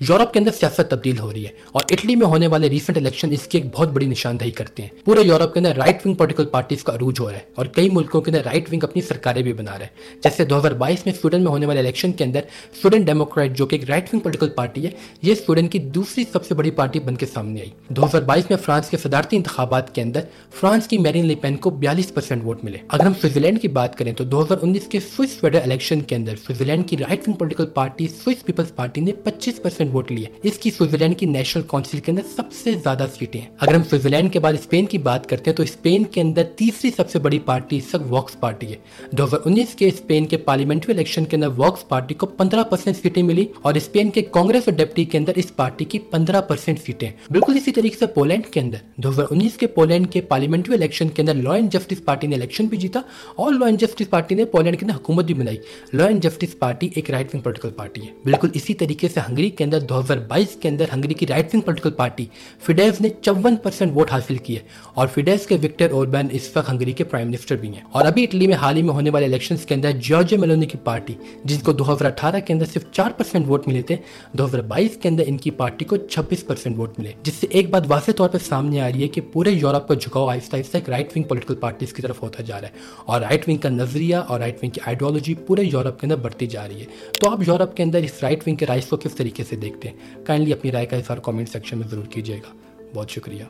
Europe کے اندر سیاست تبدیل ہو رہی ہے اور اٹلی میں ہونے والے ریسنٹ الیکشن اس کی ایک بہت بڑی نشاندہی کرتے ہیں۔ پورے یورپ کے اندر رائٹ ونگ پولیٹیکل پارٹیز کا عروج ہو رہا ہے اور کئی ملکوں کے اندر رائٹ ونگ اپنی سرکاریں بھی بنا رہے ہیں۔ جیسے دو ہزار بائیس میں سویڈن میں ہونے والے الیکشن کے اندر سویڈن ڈیموکریٹ جو کہ ایک رائٹ ونگ پولیٹیکل پارٹی ہے، یہ سویڈن کی دوسری سب سے بڑی پارٹی بن کے سامنے آئی۔ دو ہزار بائیس میں فرانس کے صدارتی انتخابات کے اندر فرانس کی میرین لیپین کو بیالیس پرسینٹ ووٹ ملے۔ اگر ہم سوئٹزرلینڈ کی بات کریں تو دو ہزار انیس کے سوئس فیڈرل الیکشن کے اندر سوئٹزرلینڈ کی right wing political party Swiss People's party نے پچیس پرسینٹ ووٹ لیے۔ اس کی سوئٹزرلینڈ کی نیشنل کونسل کے اندر سب سے زیادہ سیٹیں ہیں۔ اگر ہم سوئٹزرلینڈ کے بعد اسپین کی بات کرتے ہیں تو اسپین کے اندر تیسری سب سے بڑی پارٹی اس وقت واکس پارٹی ہے۔ دو ہزار انیس کے اسپین کے پارلیمنٹری الیکشن کے اندر واکس پارٹی کو پندرہ پرسینٹ سیٹیں ملی اور اسپین کے کانگریس اور ڈپٹی کے اندر اس پارٹی کی پندرہ پرسینٹ سیٹیں بالکل اسی طریقے سے پولینڈ کے اندر۔ دو ہزار انیس کے پولینڈ کے پارلیمنٹری الیکشن کے اندر لا اینڈ جسٹس پارٹی نے الیکشن بھی جیتا اور لا اینڈ جسٹس پارٹی نے پولینڈ کے اندر حکومت بھی بنائی۔ لا اینڈ جسٹس پارٹی ایک رائٹ ونگ پولیٹیکل پارٹی ہے۔ بالکل اسی طریقے سے ہنگری کے اندر دو ہزار بائیس کے اندر ہنگری کی right wing political party Fidesz نے چون پرسنٹ ووٹ حاصل کیے اور فیڈیز کے وکٹر اوربین اس وقت ہنگری کے پرائم منسٹر بھی ہیں۔ اور ابھی اٹلی میں حال ہی میں ہونے والے الیکشنز کے اندر جارجو میلونی کی پارٹی جن کو دو ہزار اٹھارہ کے اندر صرف چار پرسنٹ ووٹ ملے تھے، دو ہزار بائیس کے اندر ان کی پارٹی کو چھبیس پرسنٹ ووٹ ملے، جس سے ایک بات واضح طور پر سامنے آ رہی ہے کہ پورے یورپ کا جھکاؤ آہستہ آہستہ ایک رائٹ ونگ پولیٹیکل پارٹیز کی طرف ہوتا جا رہا ہے اور رائٹ ونگ کا نظریہ اور رائٹ ونگ کی آئیڈیالوجی پورے یورپ کے اندر بڑھتی جا رہی ہے۔ تو آپ یورپ کے اندر اس رائٹ ونگ کے رائس کو کس طریقے سے دیکھتے ہیں۔ کائنڈلی اپنی رائے کا اظہار کامنٹ سیکشن میں ضرور کیجیے گا۔ بہت شکریہ۔